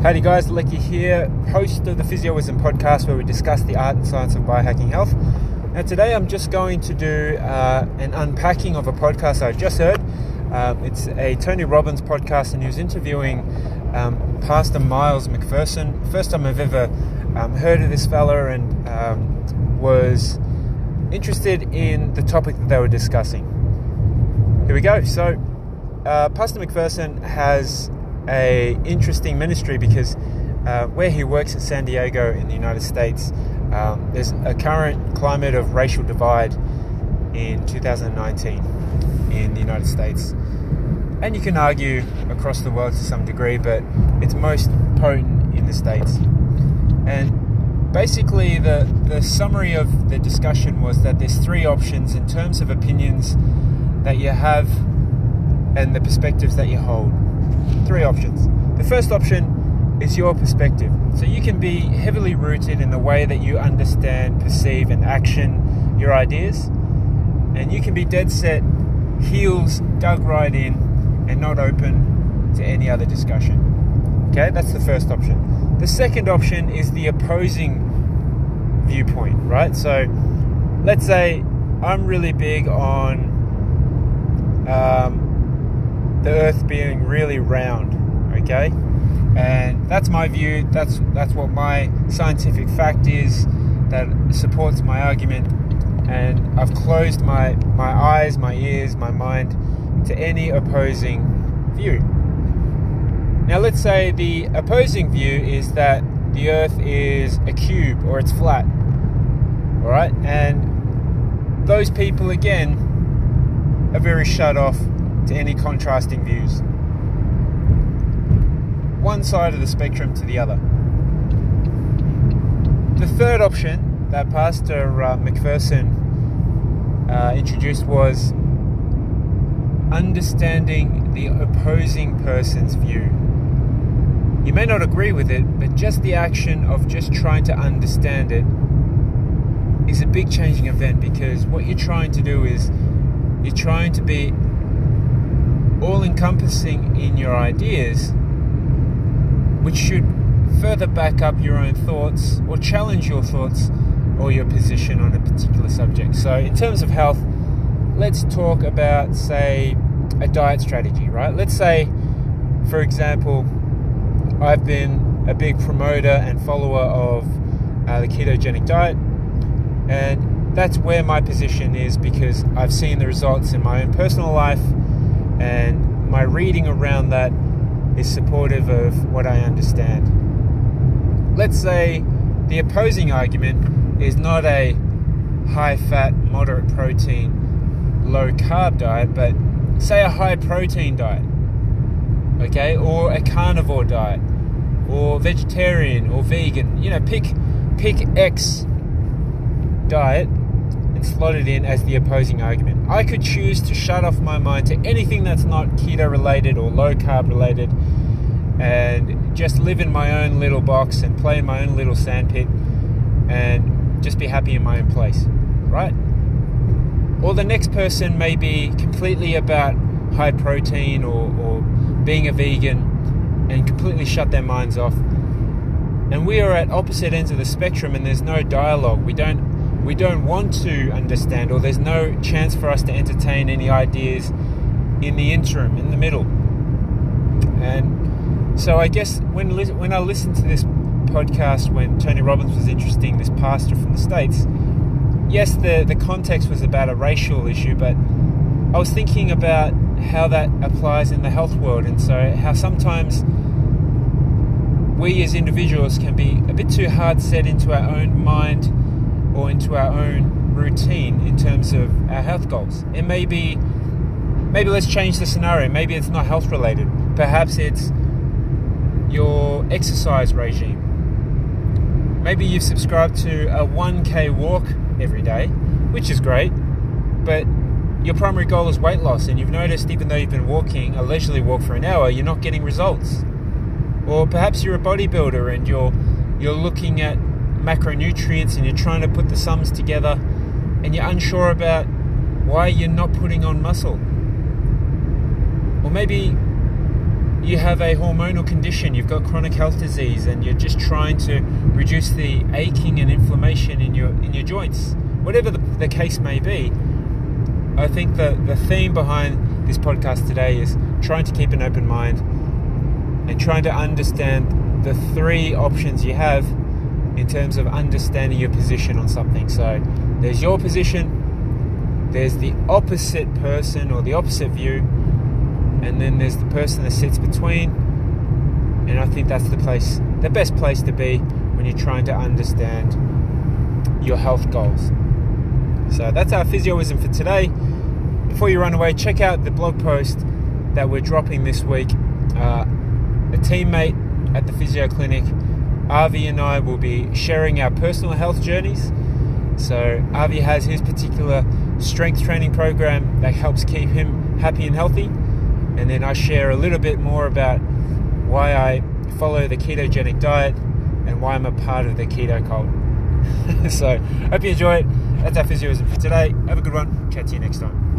Howdy guys, Lecky here, host of the PhysioWisdom podcast where we discuss the art and science of biohacking health. Now today I'm just going to do uh, an unpacking of a podcast I just heard. Um, it's a Tony Robbins podcast and he was interviewing um, Pastor Miles McPherson. First time I've ever um, heard of this fella and um, was interested in the topic that they were discussing. Here we go. So uh, Pastor McPherson has a interesting ministry because uh, where he works in San Diego in the United States, um, there's a current climate of racial divide in 2019 in the United States. And you can argue across the world to some degree, but it's most potent in the States. And basically, the, the summary of the discussion was that there's three options in terms of opinions that you have and the perspectives that you hold. Three options. The first option is your perspective. So you can be heavily rooted in the way that you understand, perceive, and action your ideas, and you can be dead set, heels dug right in, and not open to any other discussion. Okay, that's the first option. The second option is the opposing viewpoint, right? So let's say I'm really big on um, the Earth being really round, okay? And that's my view. That's that's what my scientific fact is that supports my argument. And I've closed my my eyes, my ears, my mind to any opposing view. Now, let's say the opposing view is that the Earth is a cube or it's flat. All right, and those people again are very shut off to any contrasting views. One side of the spectrum to the other. The third option that Pastor uh, McPherson uh, introduced was understanding the opposing person's view. You may not agree with it, but just the action of just trying to understand it is a big changing event because what you're trying to do is you're trying to be all encompassing in your ideas, which should further back up your own thoughts or challenge your thoughts or your position on a particular subject. So, in terms of health, let's talk about, say, a diet strategy, right? Let's say, for example, I've been a big promoter and follower of uh, the ketogenic diet, and that's where my position is because I've seen the results in my own personal life, and my reading around that is supportive of what I understand. Let's say the opposing argument is not a high fat, moderate protein, low carb diet, but say a high protein diet, okay, or a carnivore diet, or vegetarian or vegan. You know, pick pick X diet and it in as the opposing argument. I could choose to shut off my mind to anything that's not keto related or low carb related and just live in my own little box and play in my own little sandpit and just be happy in my own place, right? Or the next person may be completely about high protein or, or being a vegan and completely shut their minds off. And we are at opposite ends of the spectrum and there's no dialogue. We don't we don't want to understand or there's no chance for us to entertain any ideas in the interim, in the middle. And so I guess when when I listened to this podcast when Tony Robbins was interesting, this pastor from the States, yes, the, the context was about a racial issue, but I was thinking about how that applies in the health world, and so how sometimes we as individuals can be a bit too hard set into our own mind or into our own routine in terms of our health goals. It may be, maybe let's change the scenario. Maybe it's not health related. Perhaps it's your exercise regime. Maybe you've subscribed to a 1k walk every day, which is great, but your primary goal is weight loss, and you've noticed even though you've been walking a leisurely walk for an hour, you're not getting results. Or perhaps you're a bodybuilder and you're you're looking at macronutrients and you're trying to put the sums together and you're unsure about why you're not putting on muscle. Or maybe you have a hormonal condition, you've got chronic health disease, and you're just trying to reduce the aching and inflammation in your in your joints, whatever the, the case may be. I think the the theme behind this podcast today is trying to keep an open mind and trying to understand the three options you have in terms of understanding your position on something. So there's your position, there's the opposite person or the opposite view, and then there's the person that sits between. And I think that's the place, the best place to be when you're trying to understand your health goals. So that's our physioism for today. Before you run away, check out the blog post that we're dropping this week. Uh, a teammate at the physio clinic, Avi and I will be sharing our personal health journeys. So Avi has his particular strength training program that helps keep him happy and healthy. And then I share a little bit more about why I follow the ketogenic diet and why I'm a part of the keto cult. so hope you enjoy it. That's our physioism for today. Have a good one. Catch you next time.